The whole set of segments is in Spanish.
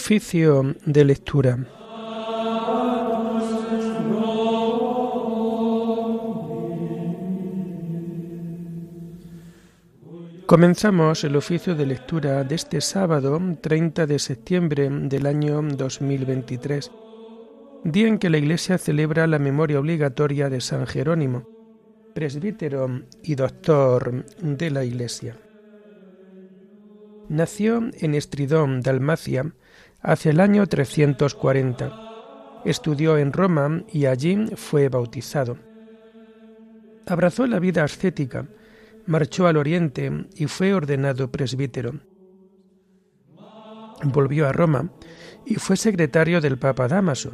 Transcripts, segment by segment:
Oficio de lectura. Comenzamos el oficio de lectura de este sábado 30 de septiembre del año 2023, día en que la Iglesia celebra la memoria obligatoria de San Jerónimo, presbítero y doctor de la Iglesia. Nació en Estridón, Dalmacia, hacia el año 340. Estudió en Roma y allí fue bautizado. Abrazó la vida ascética, marchó al oriente y fue ordenado presbítero. Volvió a Roma y fue secretario del Papa Damaso.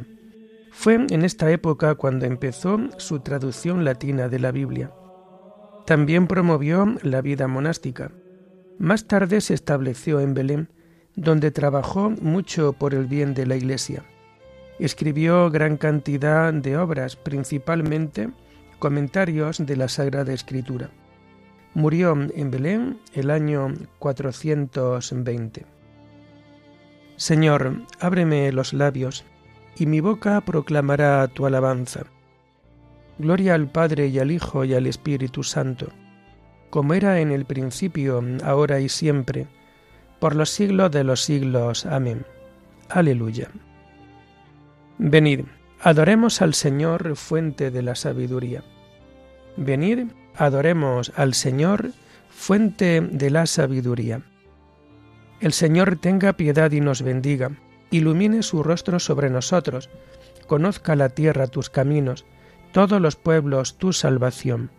Fue en esta época cuando empezó su traducción latina de la Biblia. También promovió la vida monástica más tarde se estableció en Belén, donde trabajó mucho por el bien de la Iglesia. Escribió gran cantidad de obras, principalmente comentarios de la Sagrada Escritura. Murió en Belén el año 420. Señor, ábreme los labios, y mi boca proclamará tu alabanza. Gloria al Padre y al Hijo y al Espíritu Santo como era en el principio, ahora y siempre, por los siglos de los siglos. Amén. Aleluya. Venid, adoremos al Señor, fuente de la sabiduría. Venid, adoremos al Señor, fuente de la sabiduría. El Señor tenga piedad y nos bendiga, ilumine su rostro sobre nosotros, conozca la tierra tus caminos, todos los pueblos tu salvación.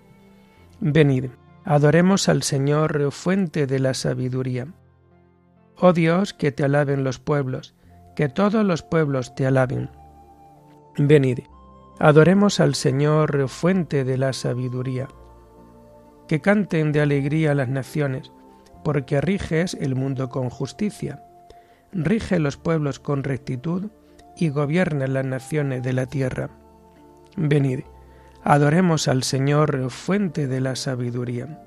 Venid, Adoremos al Señor, fuente de la sabiduría. Oh Dios, que te alaben los pueblos, que todos los pueblos te alaben. Venid, adoremos al Señor, fuente de la sabiduría. Que canten de alegría las naciones, porque riges el mundo con justicia. Rige los pueblos con rectitud y gobierna las naciones de la tierra. Venid, Adoremos al Señor, fuente de la sabiduría.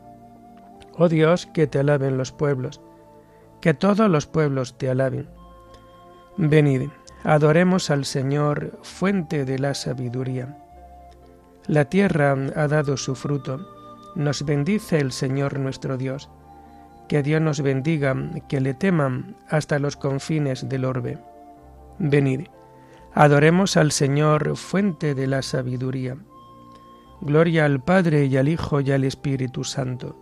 Oh Dios, que te alaben los pueblos, que todos los pueblos te alaben. Venid, adoremos al Señor, fuente de la sabiduría. La tierra ha dado su fruto, nos bendice el Señor nuestro Dios. Que Dios nos bendiga, que le teman hasta los confines del orbe. Venid, adoremos al Señor, fuente de la sabiduría. Gloria al Padre y al Hijo y al Espíritu Santo,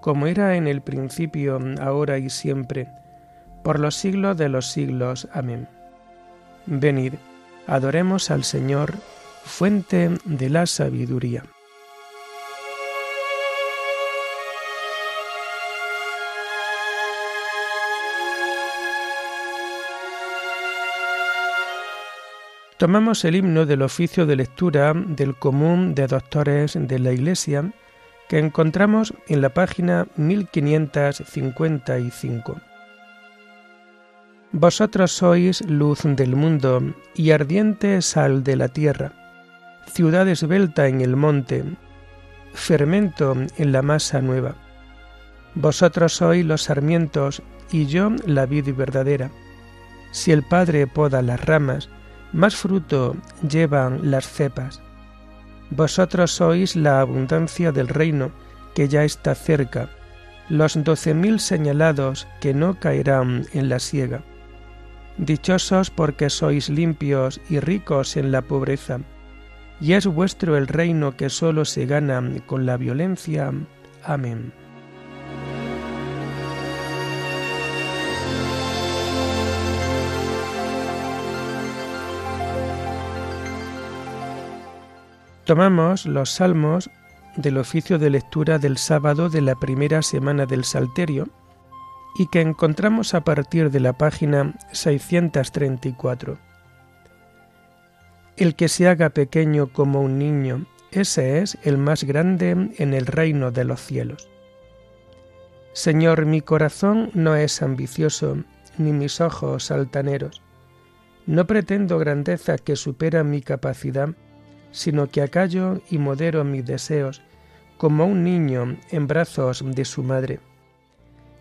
como era en el principio, ahora y siempre, por los siglos de los siglos. Amén. Venid, adoremos al Señor, fuente de la sabiduría. Tomamos el himno del oficio de lectura del común de doctores de la Iglesia que encontramos en la página 1555. Vosotros sois luz del mundo y ardiente sal de la tierra, ciudad esbelta en el monte, fermento en la masa nueva. Vosotros sois los sarmientos y yo la vid verdadera. Si el Padre poda las ramas, más fruto llevan las cepas. Vosotros sois la abundancia del reino que ya está cerca, los doce mil señalados que no caerán en la siega. Dichosos porque sois limpios y ricos en la pobreza, y es vuestro el reino que sólo se gana con la violencia. Amén. Tomamos los salmos del oficio de lectura del sábado de la primera semana del Salterio y que encontramos a partir de la página 634. El que se haga pequeño como un niño, ese es el más grande en el reino de los cielos. Señor, mi corazón no es ambicioso, ni mis ojos altaneros. No pretendo grandeza que supera mi capacidad, sino que acallo y modero mis deseos, como un niño en brazos de su madre.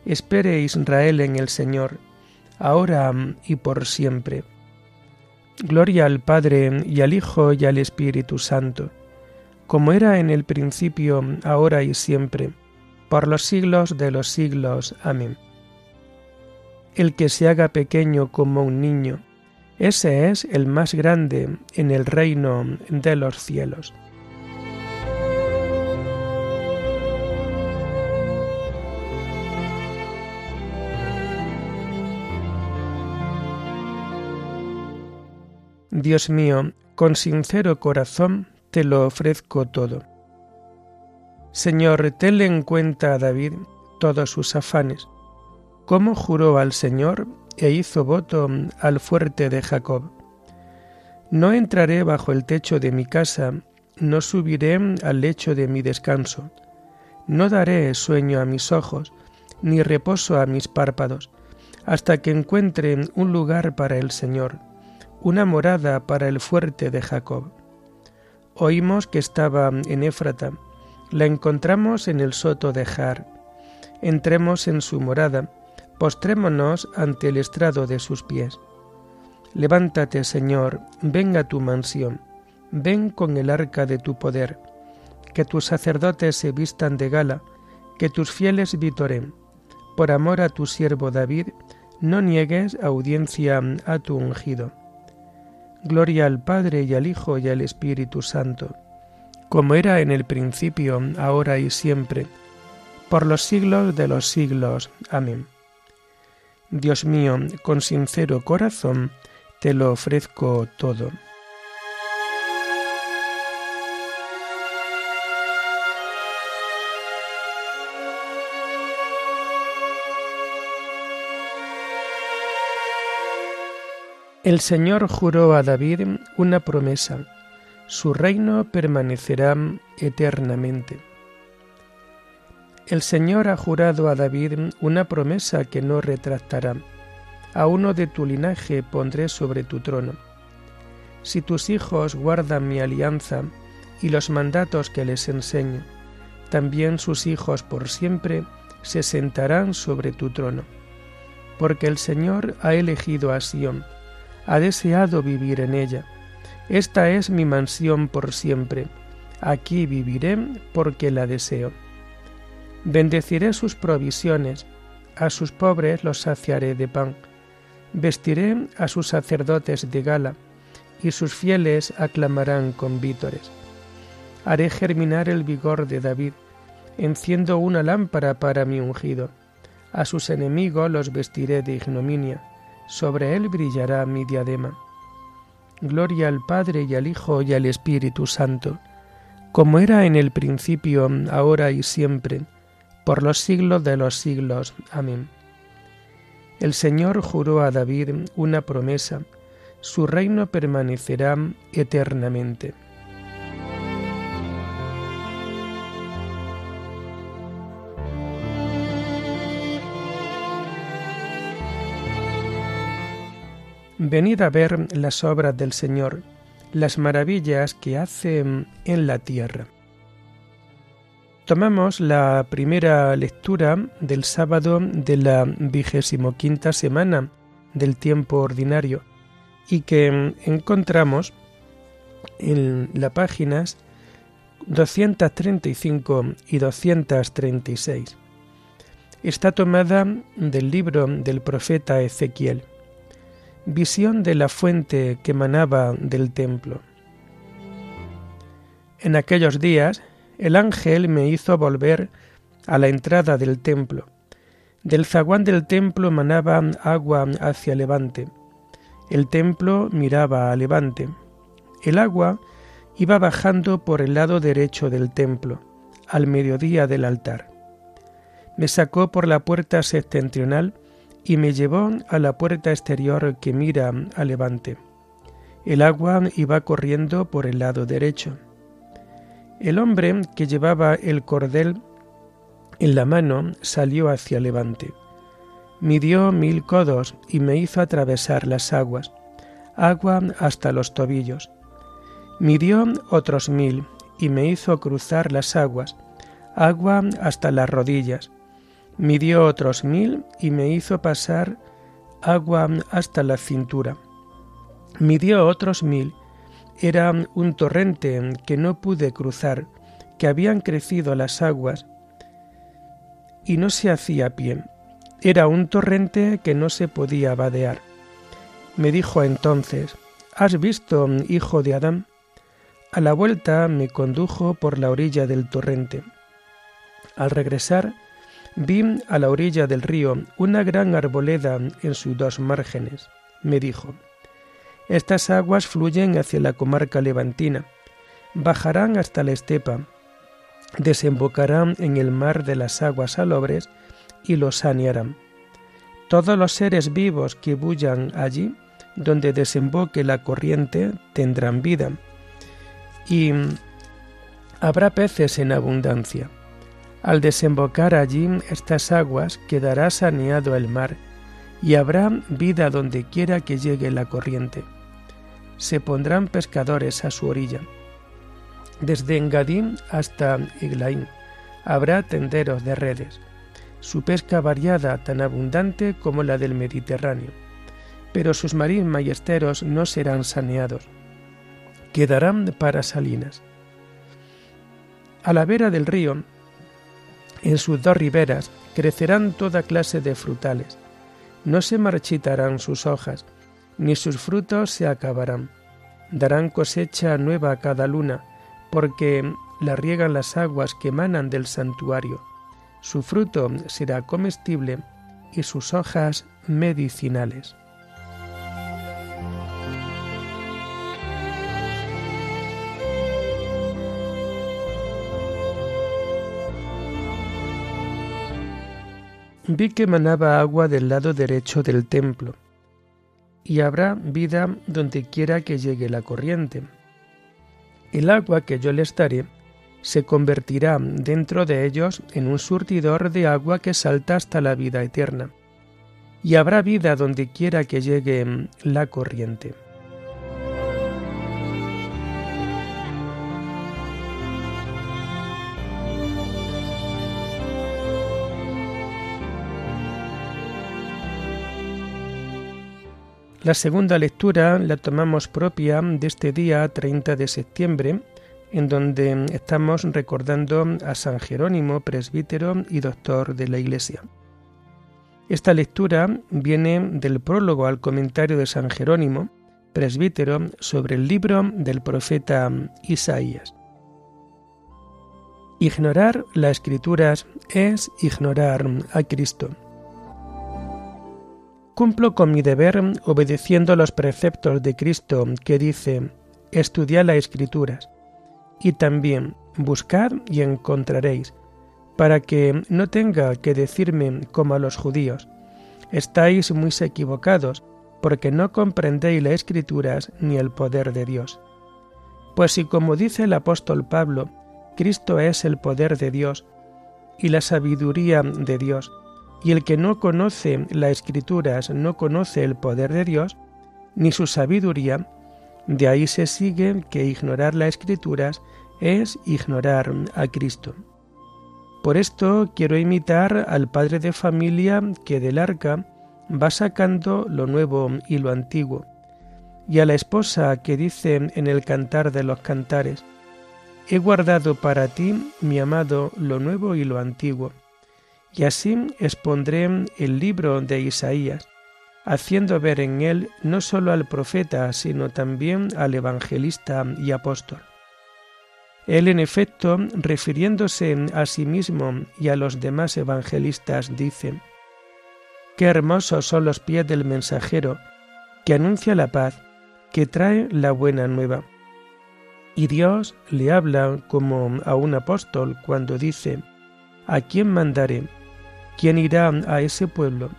Espere Israel en el Señor, ahora y por siempre. Gloria al Padre y al Hijo y al Espíritu Santo, como era en el principio, ahora y siempre, por los siglos de los siglos. Amén. El que se haga pequeño como un niño, ese es el más grande en el reino de los cielos. Dios mío, con sincero corazón te lo ofrezco todo. Señor, tenle en cuenta a David todos sus afanes, cómo juró al Señor e hizo voto al fuerte de Jacob. No entraré bajo el techo de mi casa, no subiré al lecho de mi descanso, no daré sueño a mis ojos, ni reposo a mis párpados, hasta que encuentre un lugar para el Señor una morada para el fuerte de Jacob. Oímos que estaba en Éfrata, la encontramos en el soto de Jar. Entremos en su morada, postrémonos ante el estrado de sus pies. Levántate, Señor, ven a tu mansión, ven con el arca de tu poder, que tus sacerdotes se vistan de gala, que tus fieles vitoren. Por amor a tu siervo David, no niegues audiencia a tu ungido. Gloria al Padre y al Hijo y al Espíritu Santo, como era en el principio, ahora y siempre, por los siglos de los siglos. Amén. Dios mío, con sincero corazón, te lo ofrezco todo. El Señor juró a David una promesa, su reino permanecerá eternamente. El Señor ha jurado a David una promesa que no retractará. A uno de tu linaje pondré sobre tu trono. Si tus hijos guardan mi alianza y los mandatos que les enseño, también sus hijos por siempre se sentarán sobre tu trono. Porque el Señor ha elegido a Sión, ha deseado vivir en ella. Esta es mi mansión por siempre. Aquí viviré porque la deseo. Bendeciré sus provisiones, a sus pobres los saciaré de pan. Vestiré a sus sacerdotes de gala, y sus fieles aclamarán con vítores. Haré germinar el vigor de David, enciendo una lámpara para mi ungido. A sus enemigos los vestiré de ignominia sobre él brillará mi diadema. Gloria al Padre y al Hijo y al Espíritu Santo, como era en el principio, ahora y siempre, por los siglos de los siglos. Amén. El Señor juró a David una promesa, su reino permanecerá eternamente. Venid a ver las obras del Señor, las maravillas que hace en la tierra. Tomamos la primera lectura del sábado de la vigésimo quinta semana del tiempo ordinario y que encontramos en las páginas 235 y 236. Está tomada del libro del profeta Ezequiel visión de la fuente que manaba del templo. En aquellos días el ángel me hizo volver a la entrada del templo. Del zaguán del templo manaba agua hacia levante. El templo miraba a levante. El agua iba bajando por el lado derecho del templo, al mediodía del altar. Me sacó por la puerta septentrional y me llevó a la puerta exterior que mira a levante. El agua iba corriendo por el lado derecho. El hombre que llevaba el cordel en la mano salió hacia levante. Midió mil codos y me hizo atravesar las aguas, agua hasta los tobillos. Midió otros mil y me hizo cruzar las aguas, agua hasta las rodillas midió otros mil y me hizo pasar agua hasta la cintura. Midió otros mil. Era un torrente que no pude cruzar, que habían crecido las aguas y no se hacía pie. Era un torrente que no se podía vadear. Me dijo entonces, ¿Has visto, hijo de Adán? A la vuelta me condujo por la orilla del torrente. Al regresar, vi a la orilla del río una gran arboleda en sus dos márgenes. Me dijo, Estas aguas fluyen hacia la comarca levantina, bajarán hasta la estepa, desembocarán en el mar de las aguas salobres y los sanearán. Todos los seres vivos que bullan allí, donde desemboque la corriente, tendrán vida. Y habrá peces en abundancia. Al desembocar allí estas aguas quedará saneado el mar, y habrá vida donde quiera que llegue la corriente. Se pondrán pescadores a su orilla. Desde Engadín hasta Iglaín habrá tenderos de redes, su pesca variada tan abundante como la del Mediterráneo, pero sus marismas y no serán saneados, quedarán para salinas. A la vera del río, en sus dos riberas, crecerán toda clase de frutales, no se marchitarán sus hojas, ni sus frutos se acabarán, darán cosecha nueva cada luna, porque la riegan las aguas que emanan del santuario. Su fruto será comestible y sus hojas medicinales. Vi que manaba agua del lado derecho del templo, y habrá vida donde quiera que llegue la corriente el agua que yo les daré se convertirá dentro de ellos en un surtidor de agua que salta hasta la vida eterna, y habrá vida donde quiera que llegue la corriente. La segunda lectura la tomamos propia de este día 30 de septiembre, en donde estamos recordando a San Jerónimo, presbítero y doctor de la Iglesia. Esta lectura viene del prólogo al comentario de San Jerónimo, presbítero, sobre el libro del profeta Isaías. Ignorar las escrituras es ignorar a Cristo. Cumplo con mi deber obedeciendo los preceptos de Cristo que dice, estudiad las escrituras, y también buscad y encontraréis, para que no tenga que decirme como a los judíos, estáis muy equivocados, porque no comprendéis las escrituras ni el poder de Dios. Pues si como dice el apóstol Pablo, Cristo es el poder de Dios y la sabiduría de Dios, y el que no conoce las escrituras no conoce el poder de Dios, ni su sabiduría, de ahí se sigue que ignorar las escrituras es ignorar a Cristo. Por esto quiero imitar al padre de familia que del arca va sacando lo nuevo y lo antiguo, y a la esposa que dice en el cantar de los cantares, He guardado para ti, mi amado, lo nuevo y lo antiguo y así expondré el libro de Isaías, haciendo ver en él no sólo al profeta, sino también al evangelista y apóstol. Él, en efecto, refiriéndose a sí mismo y a los demás evangelistas, dice, Qué hermosos son los pies del mensajero, que anuncia la paz, que trae la buena nueva. Y Dios le habla como a un apóstol cuando dice, ¿A quién mandaré? ¿Quién irá a ese pueblo?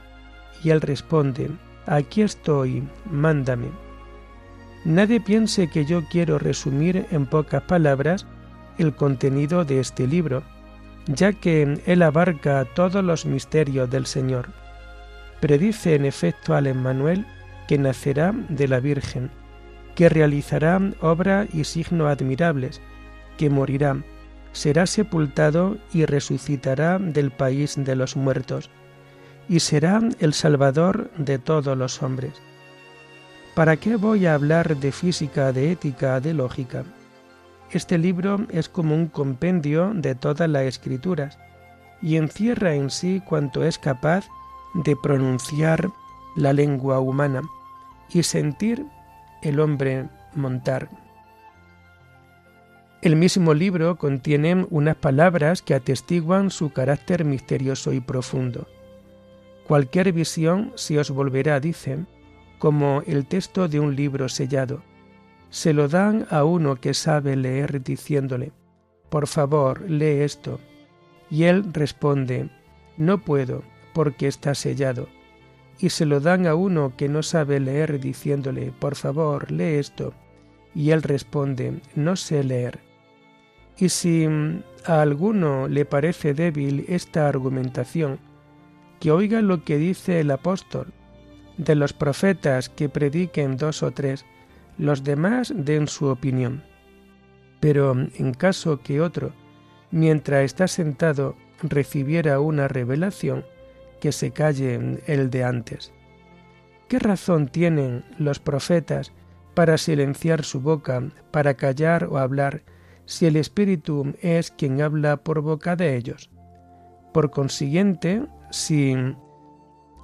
Y él responde, aquí estoy, mándame. Nadie piense que yo quiero resumir en pocas palabras el contenido de este libro, ya que él abarca todos los misterios del Señor. Predice en efecto al Emmanuel que nacerá de la Virgen, que realizará obra y signos admirables, que morirá, será sepultado y resucitará del país de los muertos, y será el Salvador de todos los hombres. ¿Para qué voy a hablar de física, de ética, de lógica? Este libro es como un compendio de todas las escrituras y encierra en sí cuanto es capaz de pronunciar la lengua humana y sentir el hombre montar. El mismo libro contiene unas palabras que atestiguan su carácter misterioso y profundo. Cualquier visión se os volverá, dice, como el texto de un libro sellado. Se lo dan a uno que sabe leer diciéndole, por favor, lee esto. Y él responde, no puedo, porque está sellado. Y se lo dan a uno que no sabe leer diciéndole, por favor, lee esto. Y él responde, no sé leer. Y si a alguno le parece débil esta argumentación, que oiga lo que dice el apóstol, de los profetas que prediquen dos o tres, los demás den su opinión. Pero en caso que otro, mientras está sentado, recibiera una revelación, que se calle el de antes. ¿Qué razón tienen los profetas para silenciar su boca, para callar o hablar, si el Espíritu es quien habla por boca de ellos. Por consiguiente, si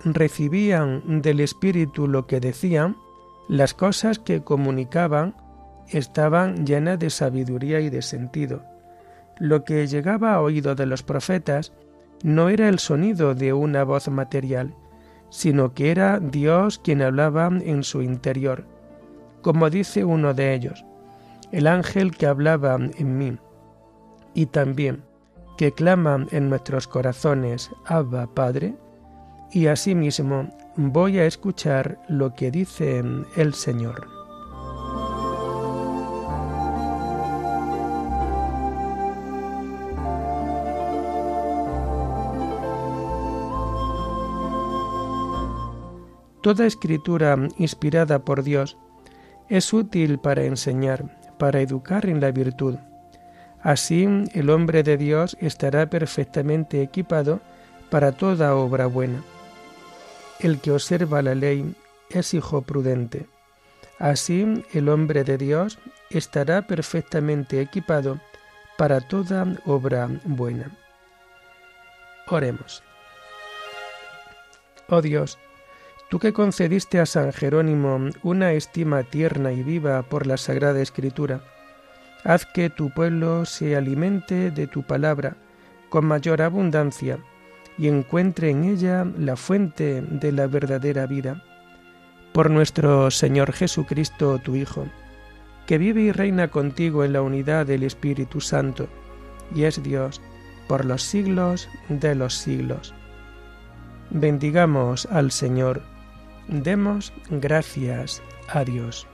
recibían del Espíritu lo que decían, las cosas que comunicaban estaban llenas de sabiduría y de sentido. Lo que llegaba a oído de los profetas no era el sonido de una voz material, sino que era Dios quien hablaba en su interior. Como dice uno de ellos, el ángel que hablaba en mí, y también que clama en nuestros corazones, Abba Padre, y asimismo voy a escuchar lo que dice el Señor. Toda escritura inspirada por Dios es útil para enseñar, para educar en la virtud. Así el hombre de Dios estará perfectamente equipado para toda obra buena. El que observa la ley es hijo prudente. Así el hombre de Dios estará perfectamente equipado para toda obra buena. Oremos. Oh Dios, Tú que concediste a San Jerónimo una estima tierna y viva por la Sagrada Escritura, haz que tu pueblo se alimente de tu palabra con mayor abundancia y encuentre en ella la fuente de la verdadera vida. Por nuestro Señor Jesucristo, tu Hijo, que vive y reina contigo en la unidad del Espíritu Santo, y es Dios por los siglos de los siglos. Bendigamos al Señor Demos gracias a Dios.